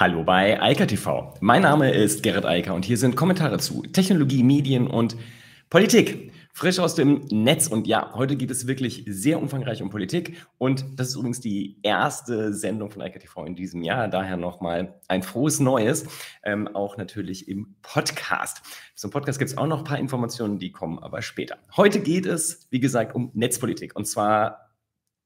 Hallo bei Eika TV. Mein Name ist Gerrit Eiker und hier sind Kommentare zu Technologie, Medien und Politik. Frisch aus dem Netz und ja, heute geht es wirklich sehr umfangreich um Politik und das ist übrigens die erste Sendung von Eika TV in diesem Jahr. Daher nochmal ein frohes Neues, ähm, auch natürlich im Podcast. Zum Podcast gibt es auch noch ein paar Informationen, die kommen aber später. Heute geht es, wie gesagt, um Netzpolitik und zwar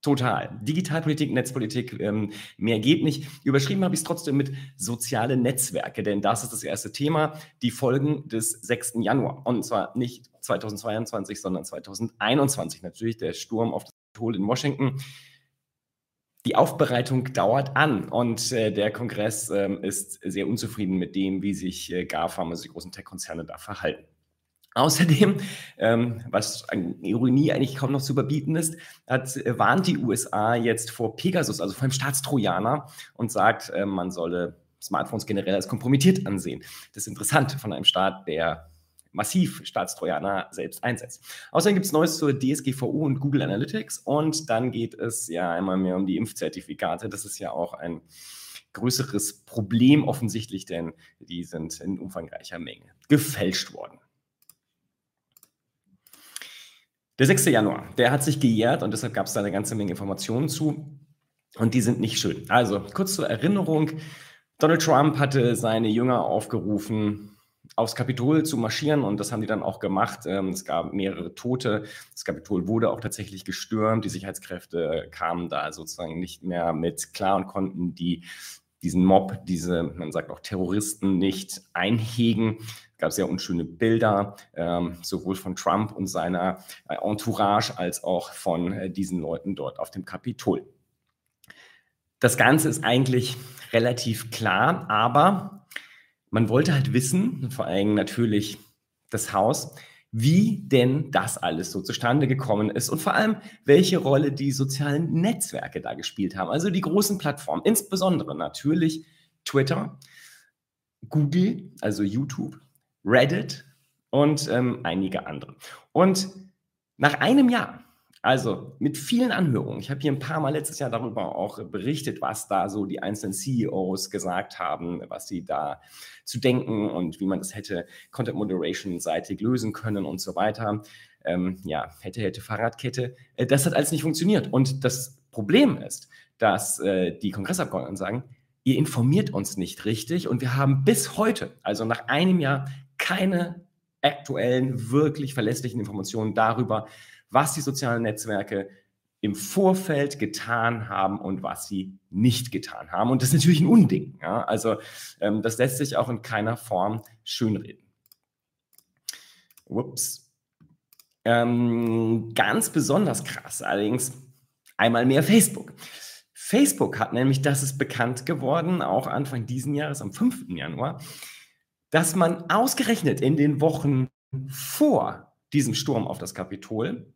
Total. Digitalpolitik, Netzpolitik, ähm, mehr geht nicht. Überschrieben habe ich es trotzdem mit soziale Netzwerke, denn das ist das erste Thema, die Folgen des 6. Januar. Und zwar nicht 2022, sondern 2021 natürlich, der Sturm auf das Kapitol in Washington. Die Aufbereitung dauert an und äh, der Kongress äh, ist sehr unzufrieden mit dem, wie sich äh, GAFAM, also die großen Tech-Konzerne, da verhalten. Außerdem, ähm, was an Ironie eigentlich kaum noch zu überbieten ist, hat, äh, warnt die USA jetzt vor Pegasus, also vor einem Staatstrojaner, und sagt, äh, man solle Smartphones generell als kompromittiert ansehen. Das ist interessant von einem Staat, der massiv Staatstrojaner selbst einsetzt. Außerdem gibt es Neues zur DSGVO und Google Analytics und dann geht es ja einmal mehr um die Impfzertifikate. Das ist ja auch ein größeres Problem offensichtlich, denn die sind in umfangreicher Menge gefälscht worden. Der 6. Januar, der hat sich gejährt und deshalb gab es da eine ganze Menge Informationen zu. Und die sind nicht schön. Also kurz zur Erinnerung. Donald Trump hatte seine Jünger aufgerufen, aufs Kapitol zu marschieren und das haben die dann auch gemacht. Ähm, es gab mehrere Tote. Das Kapitol wurde auch tatsächlich gestürmt. Die Sicherheitskräfte kamen da sozusagen nicht mehr mit klar und konnten die diesen Mob, diese, man sagt auch Terroristen, nicht einhegen. Es gab sehr unschöne Bilder, ähm, sowohl von Trump und seiner äh, Entourage als auch von äh, diesen Leuten dort auf dem Kapitol. Das Ganze ist eigentlich relativ klar, aber man wollte halt wissen, vor allem natürlich das Haus, wie denn das alles so zustande gekommen ist und vor allem, welche Rolle die sozialen Netzwerke da gespielt haben. Also die großen Plattformen, insbesondere natürlich Twitter, Google, also YouTube, Reddit und ähm, einige andere. Und nach einem Jahr also mit vielen Anhörungen. Ich habe hier ein paar Mal letztes Jahr darüber auch berichtet, was da so die einzelnen CEOs gesagt haben, was sie da zu denken und wie man das hätte Content Moderation seitig lösen können und so weiter. Ähm, ja, hätte, hätte Fahrradkette. Äh, das hat alles nicht funktioniert. Und das Problem ist, dass äh, die Kongressabgeordneten sagen, ihr informiert uns nicht richtig und wir haben bis heute, also nach einem Jahr, keine aktuellen, wirklich verlässlichen Informationen darüber, was die sozialen Netzwerke im Vorfeld getan haben und was sie nicht getan haben. Und das ist natürlich ein Unding. Ja? Also ähm, das lässt sich auch in keiner Form schönreden. Ups. Ähm, ganz besonders krass allerdings einmal mehr Facebook. Facebook hat nämlich, das ist bekannt geworden, auch Anfang diesen Jahres, am 5. Januar, dass man ausgerechnet in den Wochen vor diesem Sturm auf das Kapitol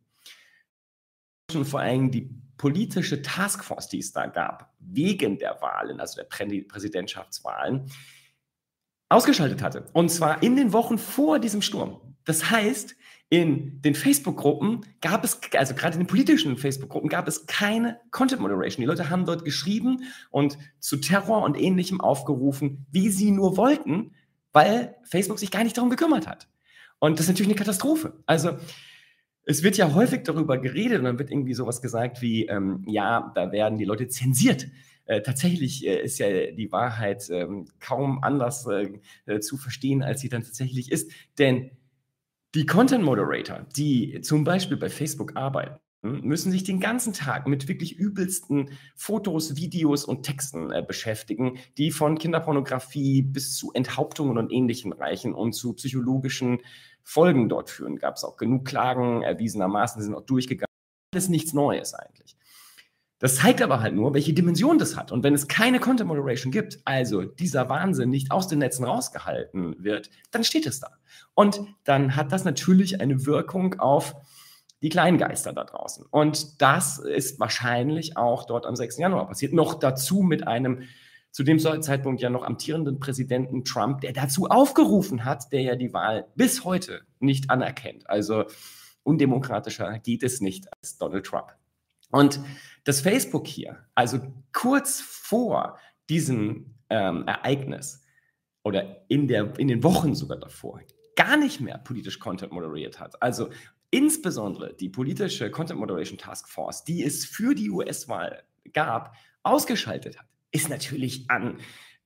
und vor allem die politische Taskforce, die es da gab, wegen der Wahlen, also der Prä Präsidentschaftswahlen, ausgeschaltet hatte. Und zwar in den Wochen vor diesem Sturm. Das heißt, in den Facebook-Gruppen gab es, also gerade in den politischen Facebook-Gruppen gab es keine Content Moderation. Die Leute haben dort geschrieben und zu Terror und Ähnlichem aufgerufen, wie sie nur wollten, weil Facebook sich gar nicht darum gekümmert hat. Und das ist natürlich eine Katastrophe. Also es wird ja häufig darüber geredet und dann wird irgendwie sowas gesagt wie, ähm, ja, da werden die Leute zensiert. Äh, tatsächlich äh, ist ja die Wahrheit ähm, kaum anders äh, äh zu verstehen, als sie dann tatsächlich ist. Denn die Content Moderator, die zum Beispiel bei Facebook arbeiten, müssen sich den ganzen Tag mit wirklich übelsten Fotos, Videos und Texten äh, beschäftigen, die von Kinderpornografie bis zu Enthauptungen und Ähnlichem reichen und zu psychologischen Folgen dort führen. Gab es auch genug Klagen, erwiesenermaßen sind auch durchgegangen. Das ist nichts Neues eigentlich. Das zeigt aber halt nur, welche Dimension das hat. Und wenn es keine Content Moderation gibt, also dieser Wahnsinn nicht aus den Netzen rausgehalten wird, dann steht es da. Und dann hat das natürlich eine Wirkung auf die Kleingeister da draußen. Und das ist wahrscheinlich auch dort am 6. Januar passiert. Noch dazu mit einem zu dem Zeitpunkt ja noch amtierenden Präsidenten Trump, der dazu aufgerufen hat, der ja die Wahl bis heute nicht anerkennt. Also undemokratischer geht es nicht als Donald Trump. Und das Facebook hier, also kurz vor diesem ähm, Ereignis oder in, der, in den Wochen sogar davor gar nicht mehr politisch Content moderiert hat, also insbesondere die politische Content Moderation Task Force, die es für die US-Wahl gab, ausgeschaltet hat, ist natürlich an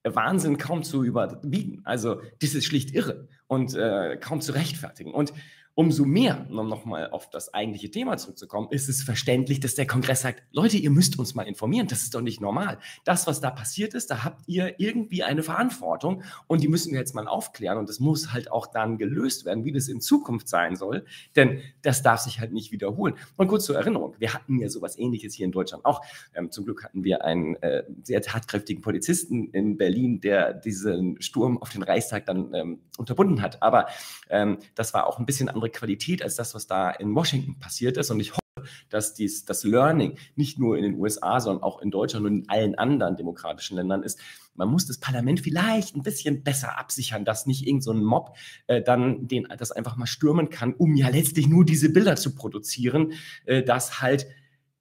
Wahnsinn kaum zu überbieten. Also das ist schlicht irre und äh, kaum zu rechtfertigen. Und Umso mehr, um nochmal auf das eigentliche Thema zurückzukommen, ist es verständlich, dass der Kongress sagt, Leute, ihr müsst uns mal informieren, das ist doch nicht normal. Das, was da passiert ist, da habt ihr irgendwie eine Verantwortung und die müssen wir jetzt mal aufklären und es muss halt auch dann gelöst werden, wie das in Zukunft sein soll, denn das darf sich halt nicht wiederholen. Und kurz zur Erinnerung, wir hatten ja sowas ähnliches hier in Deutschland auch. Ähm, zum Glück hatten wir einen äh, sehr tatkräftigen Polizisten in Berlin, der diesen Sturm auf den Reichstag dann ähm, unterbunden hat. Aber ähm, das war auch ein bisschen andere Qualität als das, was da in Washington passiert ist. Und ich hoffe, dass dies, das Learning nicht nur in den USA, sondern auch in Deutschland und in allen anderen demokratischen Ländern ist. Man muss das Parlament vielleicht ein bisschen besser absichern, dass nicht irgendein so Mob äh, dann den, das einfach mal stürmen kann, um ja letztlich nur diese Bilder zu produzieren, äh, dass halt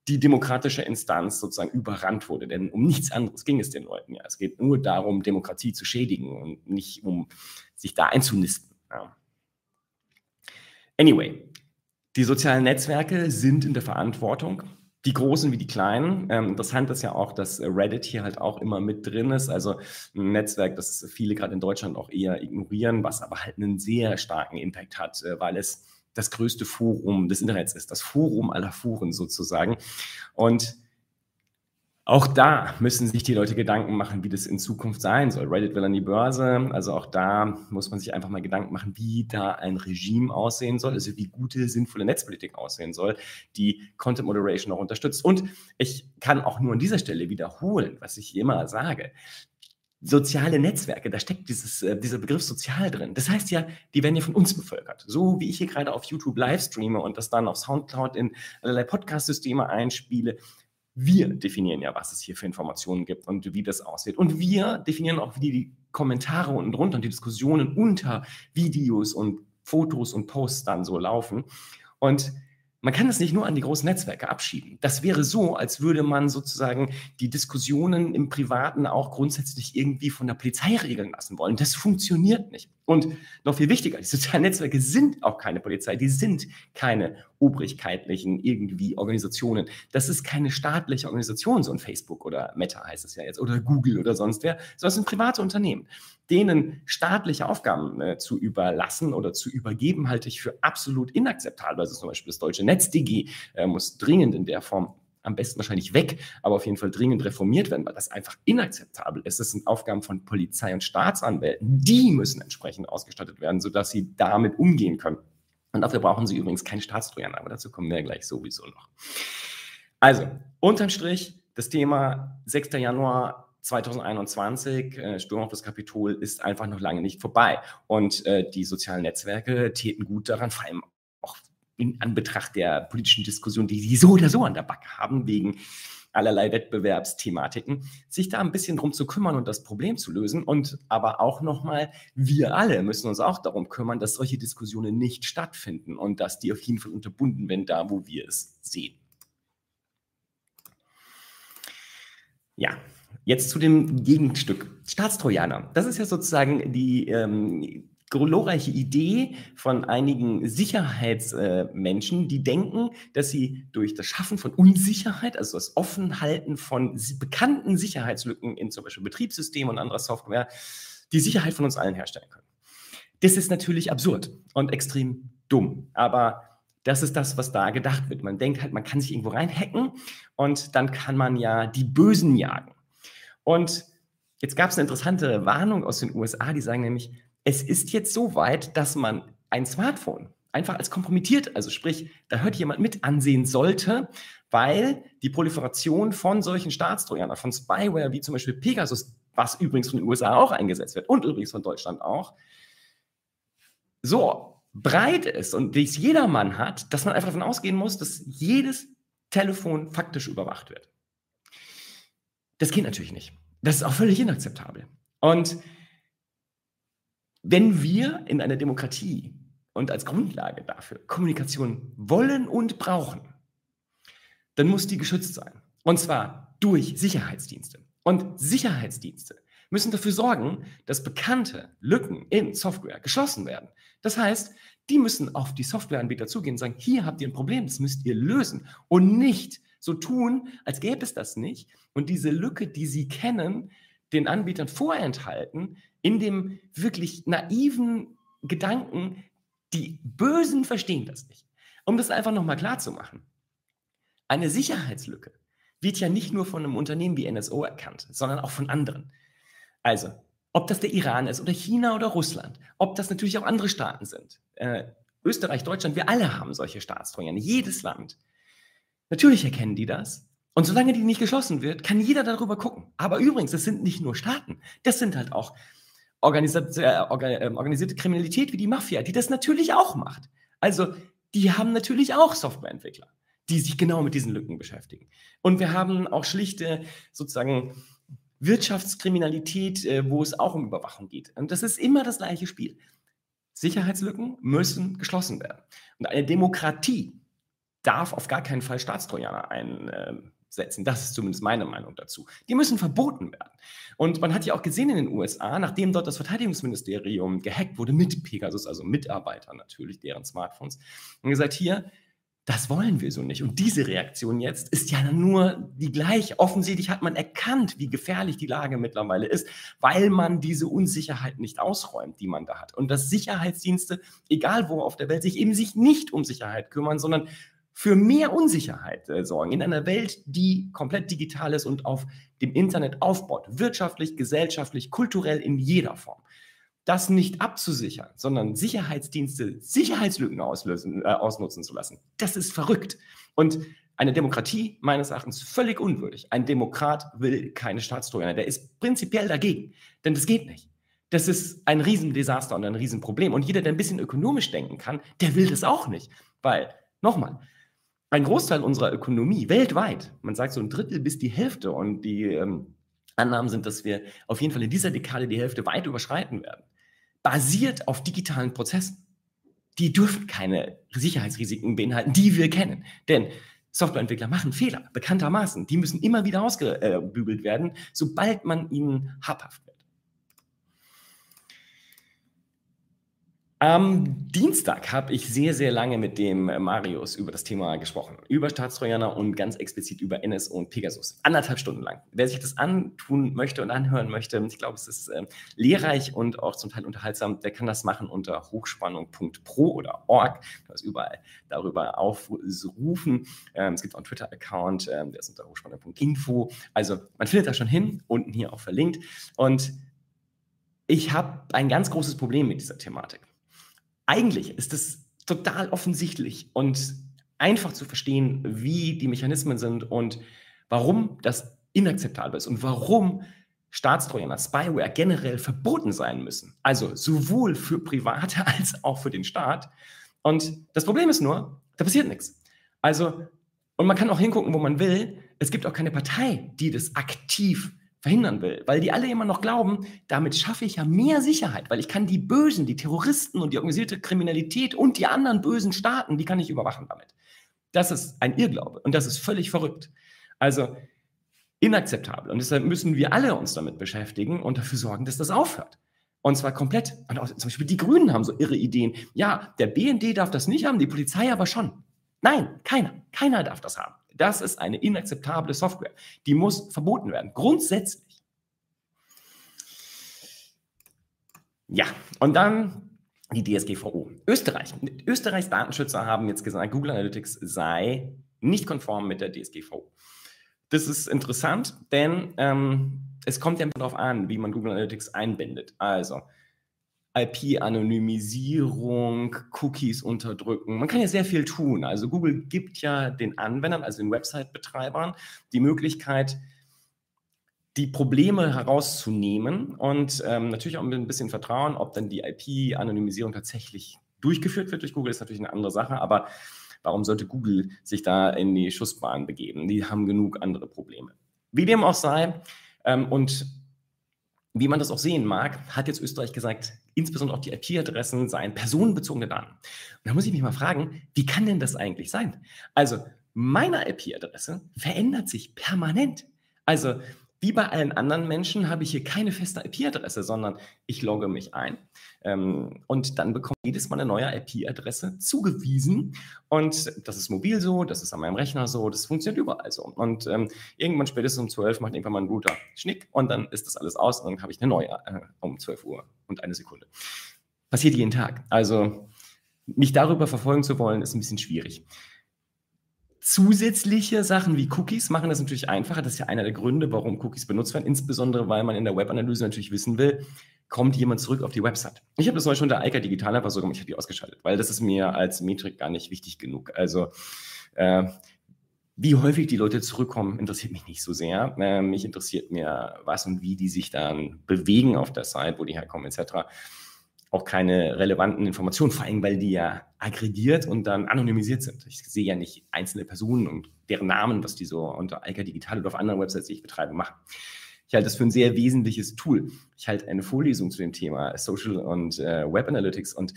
die demokratische Instanz sozusagen überrannt wurde. Denn um nichts anderes ging es den Leuten ja. Es geht nur darum, Demokratie zu schädigen und nicht um sich da einzunisten. Ja. Anyway, die sozialen Netzwerke sind in der Verantwortung. Die Großen wie die Kleinen. Ähm, interessant ist ja auch, dass Reddit hier halt auch immer mit drin ist. Also ein Netzwerk, das viele gerade in Deutschland auch eher ignorieren, was aber halt einen sehr starken Impact hat, äh, weil es das größte Forum des Internets ist, das Forum aller Foren sozusagen. Und auch da müssen sich die Leute Gedanken machen, wie das in Zukunft sein soll. Reddit will an die Börse, also auch da muss man sich einfach mal Gedanken machen, wie da ein Regime aussehen soll, also wie gute, sinnvolle Netzpolitik aussehen soll, die Content Moderation auch unterstützt. Und ich kann auch nur an dieser Stelle wiederholen, was ich immer sage. Soziale Netzwerke, da steckt dieses, äh, dieser Begriff sozial drin. Das heißt ja, die werden ja von uns bevölkert. So wie ich hier gerade auf YouTube live streame und das dann auf Soundcloud in allerlei Podcast-Systeme einspiele, wir definieren ja, was es hier für Informationen gibt und wie das aussieht. Und wir definieren auch, wie die Kommentare unten drunter und die Diskussionen unter Videos und Fotos und Posts dann so laufen. Und man kann das nicht nur an die großen Netzwerke abschieben. Das wäre so, als würde man sozusagen die Diskussionen im Privaten auch grundsätzlich irgendwie von der Polizei regeln lassen wollen. Das funktioniert nicht. Und noch viel wichtiger, die sozialen Netzwerke sind auch keine Polizei, die sind keine obrigkeitlichen irgendwie Organisationen. Das ist keine staatliche Organisation, so ein Facebook oder Meta heißt es ja jetzt, oder Google oder sonst wer, sondern es sind private Unternehmen. Denen staatliche Aufgaben äh, zu überlassen oder zu übergeben, halte ich für absolut inakzeptabel. Also zum Beispiel das deutsche NetzDG äh, muss dringend in der Form am besten wahrscheinlich weg, aber auf jeden Fall dringend reformiert werden, weil das einfach inakzeptabel ist. Das sind Aufgaben von Polizei und Staatsanwälten. Die müssen entsprechend ausgestattet werden, sodass sie damit umgehen können. Und dafür brauchen sie übrigens keinen Staatstrojaner, aber dazu kommen wir gleich sowieso noch. Also, unterm Strich, das Thema 6. Januar 2021, äh, Sturm auf das Kapitol, ist einfach noch lange nicht vorbei. Und äh, die sozialen Netzwerke täten gut daran, vor allem in Anbetracht der politischen Diskussion, die sie so oder so an der Backe haben, wegen allerlei Wettbewerbsthematiken, sich da ein bisschen drum zu kümmern und das Problem zu lösen. Und aber auch nochmal, wir alle müssen uns auch darum kümmern, dass solche Diskussionen nicht stattfinden und dass die auf jeden Fall unterbunden werden, da wo wir es sehen. Ja, jetzt zu dem Gegenstück. Staatstrojaner. Das ist ja sozusagen die ähm, glorreiche Idee von einigen Sicherheitsmenschen, äh, die denken, dass sie durch das Schaffen von Unsicherheit, also das Offenhalten von bekannten Sicherheitslücken in zum Beispiel Betriebssystemen und anderer Software, die Sicherheit von uns allen herstellen können. Das ist natürlich absurd und extrem dumm, aber das ist das, was da gedacht wird. Man denkt halt, man kann sich irgendwo reinhacken und dann kann man ja die Bösen jagen. Und jetzt gab es eine interessante Warnung aus den USA, die sagen nämlich, es ist jetzt so weit, dass man ein Smartphone einfach als kompromittiert, also sprich, da hört jemand mit ansehen sollte, weil die Proliferation von solchen Staatstrojanern, von Spyware wie zum Beispiel Pegasus, was übrigens von den USA auch eingesetzt wird und übrigens von Deutschland auch, so breit ist und dies jedermann hat, dass man einfach davon ausgehen muss, dass jedes Telefon faktisch überwacht wird. Das geht natürlich nicht. Das ist auch völlig inakzeptabel. Und wenn wir in einer Demokratie und als Grundlage dafür Kommunikation wollen und brauchen, dann muss die geschützt sein. Und zwar durch Sicherheitsdienste. Und Sicherheitsdienste müssen dafür sorgen, dass bekannte Lücken in Software geschlossen werden. Das heißt, die müssen auf die Softwareanbieter zugehen und sagen, hier habt ihr ein Problem, das müsst ihr lösen und nicht so tun, als gäbe es das nicht und diese Lücke, die sie kennen, den Anbietern vorenthalten, in dem wirklich naiven Gedanken, die Bösen verstehen das nicht. Um das einfach nochmal klar zu machen. Eine Sicherheitslücke wird ja nicht nur von einem Unternehmen wie NSO erkannt, sondern auch von anderen. Also, ob das der Iran ist oder China oder Russland, ob das natürlich auch andere Staaten sind. Äh, Österreich, Deutschland, wir alle haben solche Staatstrojaner, jedes Land. Natürlich erkennen die das. Und solange die nicht geschlossen wird, kann jeder darüber gucken. Aber übrigens, das sind nicht nur Staaten, das sind halt auch organisierte, äh, ähm, organisierte Kriminalität wie die Mafia, die das natürlich auch macht. Also, die haben natürlich auch Softwareentwickler die sich genau mit diesen Lücken beschäftigen. Und wir haben auch schlichte sozusagen Wirtschaftskriminalität, äh, wo es auch um Überwachung geht. Und das ist immer das gleiche Spiel. Sicherheitslücken müssen geschlossen werden. Und eine Demokratie darf auf gar keinen Fall Staatstrojaner einsetzen. Das ist zumindest meine Meinung dazu. Die müssen verboten werden. Und man hat ja auch gesehen in den USA, nachdem dort das Verteidigungsministerium gehackt wurde mit Pegasus, also Mitarbeitern natürlich, deren Smartphones, und gesagt, hier, das wollen wir so nicht. Und diese Reaktion jetzt ist ja nur die gleiche. Offensichtlich hat man erkannt, wie gefährlich die Lage mittlerweile ist, weil man diese Unsicherheit nicht ausräumt, die man da hat. Und dass Sicherheitsdienste, egal wo auf der Welt, sich eben sich nicht um Sicherheit kümmern, sondern für mehr Unsicherheit äh, sorgen. In einer Welt, die komplett digital ist und auf dem Internet aufbaut. Wirtschaftlich, gesellschaftlich, kulturell in jeder Form das nicht abzusichern, sondern Sicherheitsdienste Sicherheitslücken auslösen, äh, ausnutzen zu lassen, das ist verrückt. Und eine Demokratie meines Erachtens völlig unwürdig. Ein Demokrat will keine Staatstrojaner. Der ist prinzipiell dagegen, denn das geht nicht. Das ist ein Riesendesaster und ein Riesenproblem. Und jeder, der ein bisschen ökonomisch denken kann, der will das auch nicht. Weil, nochmal, ein Großteil unserer Ökonomie weltweit, man sagt so ein Drittel bis die Hälfte und die ähm, Annahmen sind, dass wir auf jeden Fall in dieser Dekade die Hälfte weit überschreiten werden basiert auf digitalen Prozessen. Die dürfen keine Sicherheitsrisiken beinhalten, die wir kennen. Denn Softwareentwickler machen Fehler, bekanntermaßen. Die müssen immer wieder ausgebügelt werden, sobald man ihnen habhaft wird. Am Dienstag habe ich sehr, sehr lange mit dem Marius über das Thema gesprochen. Über Staatstrojaner und ganz explizit über NSO und Pegasus. Anderthalb Stunden lang. Wer sich das antun möchte und anhören möchte, ich glaube, es ist äh, lehrreich und auch zum Teil unterhaltsam, der kann das machen unter hochspannung.pro oder org. Du hast überall darüber aufrufen. Ähm, es gibt auch einen Twitter-Account, ähm, der ist unter hochspannung.info. Also man findet da schon hin, unten hier auch verlinkt. Und ich habe ein ganz großes Problem mit dieser Thematik eigentlich ist es total offensichtlich und einfach zu verstehen, wie die Mechanismen sind und warum das inakzeptabel ist und warum Staatstrojaner, Spyware generell verboten sein müssen. Also sowohl für Private als auch für den Staat. Und das Problem ist nur, da passiert nichts. Also, und man kann auch hingucken, wo man will. Es gibt auch keine Partei, die das aktiv verhindern will, weil die alle immer noch glauben, damit schaffe ich ja mehr Sicherheit, weil ich kann die Bösen, die Terroristen und die organisierte Kriminalität und die anderen bösen Staaten, die kann ich überwachen damit. Das ist ein Irrglaube und das ist völlig verrückt. Also inakzeptabel und deshalb müssen wir alle uns damit beschäftigen und dafür sorgen, dass das aufhört. Und zwar komplett. Und auch, zum Beispiel die Grünen haben so irre Ideen. Ja, der BND darf das nicht haben, die Polizei aber schon. Nein, keiner. Keiner darf das haben. Das ist eine inakzeptable Software. Die muss verboten werden. Grundsätzlich. Ja, und dann die DSGVO. Österreich. Österreichs Datenschützer haben jetzt gesagt, Google Analytics sei nicht konform mit der DSGVO. Das ist interessant, denn ähm, es kommt ja darauf an, wie man Google Analytics einbindet. Also, IP-Anonymisierung, Cookies unterdrücken. Man kann ja sehr viel tun. Also Google gibt ja den Anwendern, also den Website-Betreibern, die Möglichkeit, die Probleme herauszunehmen und ähm, natürlich auch mit ein bisschen Vertrauen, ob dann die IP-Anonymisierung tatsächlich durchgeführt wird durch Google, ist natürlich eine andere Sache, aber warum sollte Google sich da in die Schussbahn begeben? Die haben genug andere Probleme. Wie dem auch sei, ähm, und wie man das auch sehen mag, hat jetzt Österreich gesagt, insbesondere auch die IP-Adressen seien personenbezogene Daten. Und da muss ich mich mal fragen, wie kann denn das eigentlich sein? Also, meine IP-Adresse verändert sich permanent. Also, Wie bei allen anderen Menschen habe ich hier keine feste IP-Adresse, sondern ich logge mich ein ähm, und dann bekomme ich jedes Mal eine neue IP-Adresse zugewiesen. Und das ist mobil so, das ist an meinem Rechner so, das funktioniert überall so. Und ähm, irgendwann spätestens um 12 macht irgendwann mal ein Router Schnick und dann ist das alles aus und dann habe ich eine neue äh, um 12 Uhr und eine Sekunde. Passiert jeden Tag. Also mich darüber verfolgen zu wollen, ist ein bisschen schwierig. Zusätzliche Sachen wie Cookies machen das natürlich einfacher. Das ist ja einer der Gründe, warum Cookies benutzt werden, insbesondere weil man in der Webanalyse natürlich wissen will, kommt jemand zurück auf die Website. Ich habe das mal schon der Eika Digital einfach so gemacht, ich habe die ausgeschaltet, weil das ist mir als Metrik gar nicht wichtig genug. Also äh, wie häufig die Leute zurückkommen, interessiert mich nicht so sehr. Äh, mich interessiert mehr, was und wie die sich dann bewegen auf der Site, wo die herkommen, etc auch keine relevanten Informationen, vor allem weil die ja aggregiert und dann anonymisiert sind. Ich sehe ja nicht einzelne Personen und deren Namen, was die so unter Alka Digital oder auf anderen Websites, die ich betreibe, machen. Ich halte das für ein sehr wesentliches Tool. Ich halte eine Vorlesung zu dem Thema Social und äh, Web Analytics und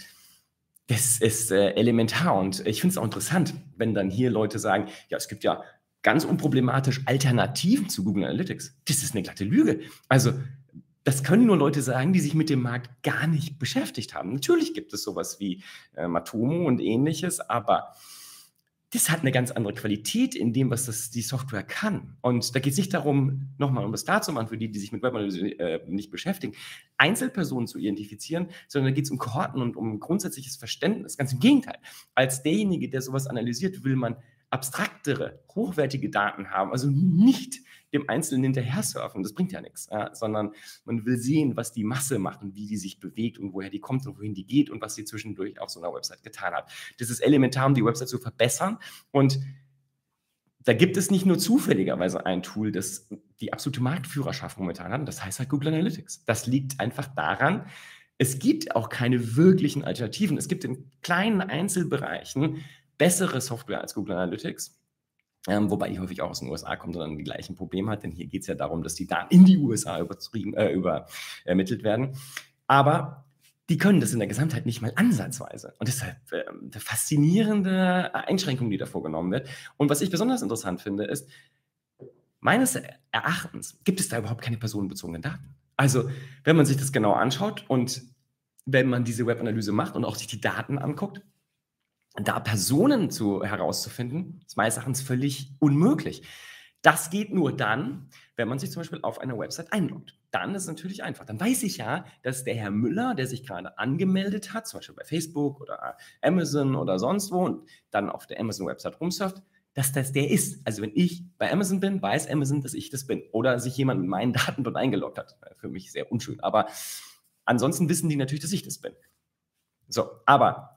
das ist äh, elementar und ich finde es auch interessant, wenn dann hier Leute sagen, ja, es gibt ja ganz unproblematisch Alternativen zu Google Analytics. Das ist eine glatte Lüge. Also das können nur Leute sagen, die sich mit dem Markt gar nicht beschäftigt haben. Natürlich gibt es sowas wie äh, Matomo und ähnliches, aber das hat eine ganz andere Qualität in dem, was das, die Software kann. Und da geht es nicht darum, nochmal um das klar zu machen, für die, die sich mit Webanalyse äh, nicht beschäftigen, Einzelpersonen zu identifizieren, sondern da geht es um Kohorten und um grundsätzliches Verständnis. Ganz im Gegenteil. Als derjenige, der sowas analysiert, will man abstraktere, hochwertige Daten haben, also nicht dem Einzelnen hinterher surfen, das bringt ja nichts, ja, sondern man will sehen, was die Masse macht und wie die sich bewegt und woher die kommt und wohin die geht und was sie zwischendurch auf so einer Website getan hat. Das ist elementar, um die Website zu verbessern und da gibt es nicht nur zufälligerweise ein Tool, das die absolute Marktführerschaft momentan hat, das heißt halt Google Analytics. Das liegt einfach daran, es gibt auch keine wirklichen Alternativen. Es gibt in kleinen Einzelbereichen bessere Software als Google Analytics. Ähm, wobei die häufig auch aus den USA kommt und dann die gleichen Probleme hat, denn hier geht es ja darum, dass die Daten in die USA äh, über, ermittelt werden. Aber die können das in der Gesamtheit nicht mal ansatzweise. Und deshalb äh, eine faszinierende Einschränkung, die da vorgenommen wird. Und was ich besonders interessant finde, ist, meines Erachtens gibt es da überhaupt keine personenbezogenen Daten. Also, wenn man sich das genau anschaut und wenn man diese Webanalyse macht und auch sich die Daten anguckt, da Personen zu, herauszufinden, ist meines Erachtens völlig unmöglich. Das geht nur dann, wenn man sich zum Beispiel auf einer Website einloggt. Dann ist es natürlich einfach. Dann weiß ich ja, dass der Herr Müller, der sich gerade angemeldet hat, zum Beispiel bei Facebook oder Amazon oder sonst wo und dann auf der Amazon-Website rumsurft, dass das der ist. Also wenn ich bei Amazon bin, weiß Amazon, dass ich das bin. Oder sich jemand mit meinen Daten dort eingeloggt hat. Für mich sehr unschön. Aber ansonsten wissen die natürlich, dass ich das bin. So, aber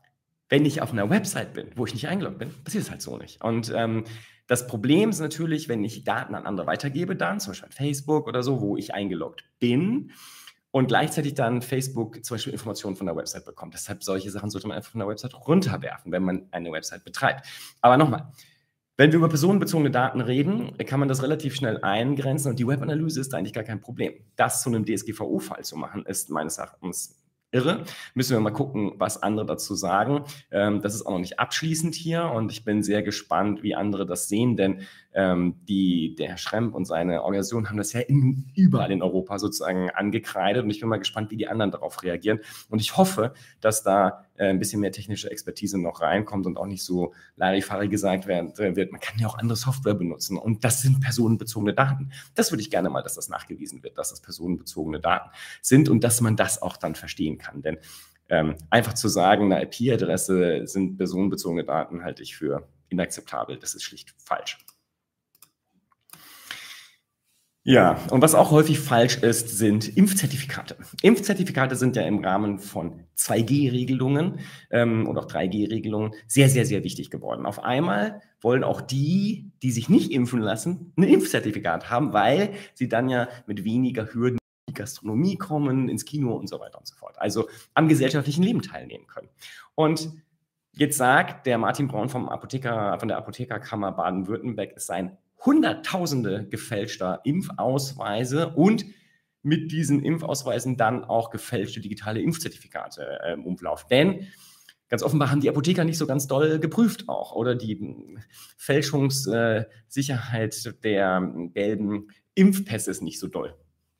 wenn ich auf einer Website bin, wo ich nicht eingeloggt bin, passiert es halt so nicht. Und ähm, das Problem ist natürlich, wenn ich Daten an andere weitergebe, dann zum Beispiel an Facebook oder so, wo ich eingeloggt bin und gleichzeitig dann Facebook zum Beispiel Informationen von der Website bekommt. Deshalb solche Sachen sollte man einfach von der Website runterwerfen, wenn man eine Website betreibt. Aber nochmal, wenn wir über personenbezogene Daten reden, kann man das relativ schnell eingrenzen und die Webanalyse ist eigentlich gar kein Problem. Das zu einem DSGVO-Fall zu machen, ist meines Erachtens irre. Müssen wir mal gucken, was andere dazu sagen. Ähm, das ist auch noch nicht abschließend hier und ich bin sehr gespannt, wie andere das sehen, denn ähm, die, der Herr Schremp und seine Organisation haben das ja in, überall in Europa sozusagen angekreidet und ich bin mal gespannt, wie die anderen darauf reagieren. Und ich hoffe, dass da äh, ein bisschen mehr technische Expertise noch reinkommt und auch nicht so Larifari gesagt wird, wird, man kann ja auch andere Software benutzen und das sind personenbezogene Daten. Das würde ich gerne mal, dass das nachgewiesen wird, dass das personenbezogene Daten sind und dass man das auch dann verstehen kann. Denn ähm, einfach zu sagen, eine IP-Adresse sind personenbezogene Daten, halte ich für inakzeptabel. Das ist schlicht falsch. Ja, und was auch häufig falsch ist, sind Impfzertifikate. Impfzertifikate sind ja im Rahmen von 2G-Regelungen ähm, und auch 3G-Regelungen sehr, sehr, sehr wichtig geworden. Auf einmal wollen auch die, die sich nicht impfen lassen, ein Impfzertifikat haben, weil sie dann ja mit weniger Hürden in die Gastronomie kommen, ins Kino und so weiter und so fort. Also am gesellschaftlichen Leben teilnehmen können. Und jetzt sagt der Martin Braun vom Apotheker, von der Apothekerkammer Baden-Württemberg, es seien Hunderttausende gefälschter Impfausweise und mit diesen Impfausweisen dann auch gefälschte digitale Impfzertifikate äh, im Umlauf. Denn Ganz offenbar haben die Apotheker nicht so ganz doll geprüft auch oder die Fälschungssicherheit der gelben Impfpässe ist nicht so doll.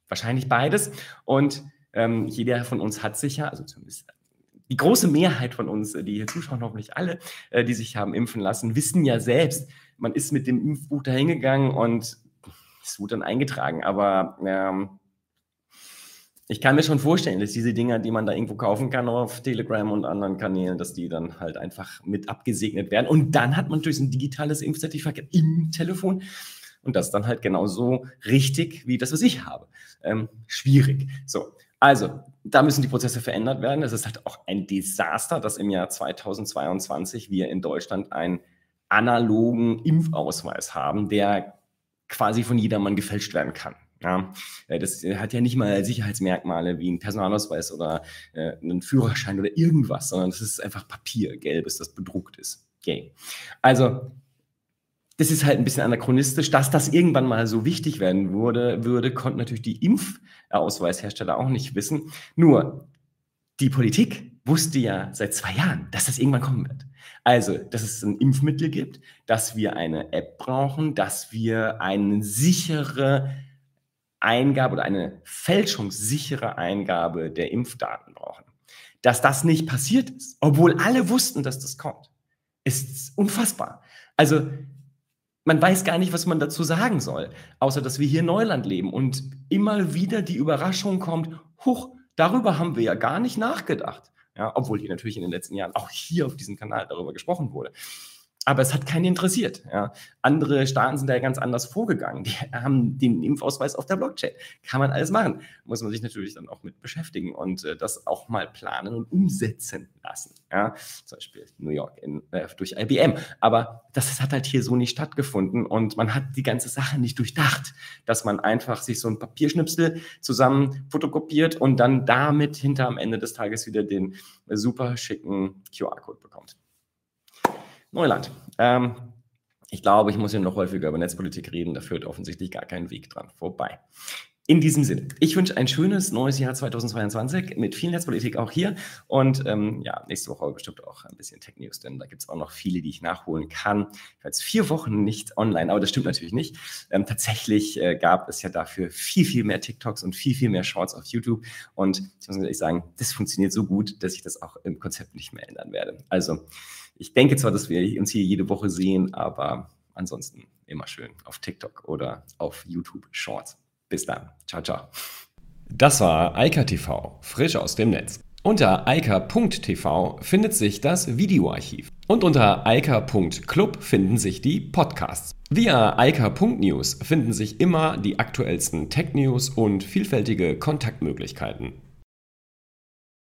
Wahrscheinlich beides. Und ähm, jeder von uns hat sich ja, also zumindest die große Mehrheit von uns, die hier zuschauen, hoffentlich alle, äh, die sich haben impfen lassen, wissen ja selbst, man ist mit dem Impfbuch da hingegangen und es wurde dann eingetragen. Aber ähm, ich kann mir schon vorstellen, dass diese Dinger, die man da irgendwo kaufen kann auf Telegram und anderen Kanälen, dass die dann halt einfach mit abgesegnet werden. Und dann hat man natürlich ein digitales Impfzertifikat im Telefon. Und das dann halt genauso richtig wie das, was ich habe. Ähm, schwierig. So, also, da müssen die Prozesse verändert werden. Es ist halt auch ein Desaster, dass im Jahr 2022 wir in Deutschland einen analogen Impfausweis haben, der quasi von jedermann gefälscht werden kann. Ja, das hat ja nicht mal Sicherheitsmerkmale wie ein Personalausweis oder äh, einen Führerschein oder irgendwas, sondern das ist einfach Papier, gelbes, das bedruckt ist. Gay. Also, das ist halt ein bisschen anachronistisch. Dass das irgendwann mal so wichtig werden würde, würde konnten natürlich die Impfausweishersteller auch nicht wissen. Nur, die Politik wusste ja seit zwei Jahren, dass das irgendwann kommen wird. Also, dass es ein Impfmittel gibt, dass wir eine App brauchen, dass wir eine sichere Eingabe oder eine fälschungssichere Eingabe der Impfdaten brauchen. Dass das nicht passiert ist, obwohl alle wussten, dass das kommt, ist unfassbar. Also man weiß gar nicht, was man dazu sagen soll, außer dass wir hier Neuland leben und immer wieder die Überraschung kommt, huch, darüber haben wir ja gar nicht nachgedacht. Ja, obwohl hier natürlich in den letzten Jahren auch hier auf diesem Kanal darüber gesprochen wurde. Aber es hat keinen interessiert. Ja. Andere Staaten sind da ja ganz anders vorgegangen. Die haben den Impfausweis auf der Blockchain. Kann man alles machen. Muss man sich natürlich dann auch mit beschäftigen und äh, das auch mal planen und umsetzen lassen. Ja. Zum Beispiel New York in, äh, durch IBM. Aber das hat halt hier so nicht stattgefunden und man hat die ganze Sache nicht durchdacht, dass man einfach sich so ein Papierschnipsel zusammen fotokopiert und dann damit hinter am Ende des Tages wieder den äh, super schicken QR-Code bekommt. Neuland. Ähm, ich glaube, ich muss hier noch häufiger über Netzpolitik reden. Da führt offensichtlich gar kein Weg dran vorbei. In diesem Sinne, ich wünsche ein schönes neues Jahr 2022 mit viel Netzpolitik auch hier. Und ähm, ja, nächste Woche bestimmt auch ein bisschen Tech News, denn da gibt es auch noch viele, die ich nachholen kann. Ich war jetzt vier Wochen nicht online, aber das stimmt natürlich nicht. Ähm, tatsächlich äh, gab es ja dafür viel, viel mehr TikToks und viel, viel mehr Shorts auf YouTube. Und ich muss ehrlich sagen, das funktioniert so gut, dass ich das auch im Konzept nicht mehr ändern werde. Also, ich denke zwar, dass wir uns hier jede Woche sehen, aber ansonsten immer schön auf TikTok oder auf YouTube Shorts. Bis dann. Ciao, ciao. Das war Eika TV, frisch aus dem Netz. Unter eika.tv findet sich das Videoarchiv. Und unter eika.club finden sich die Podcasts. Via eika.news finden sich immer die aktuellsten Tech-News und vielfältige Kontaktmöglichkeiten.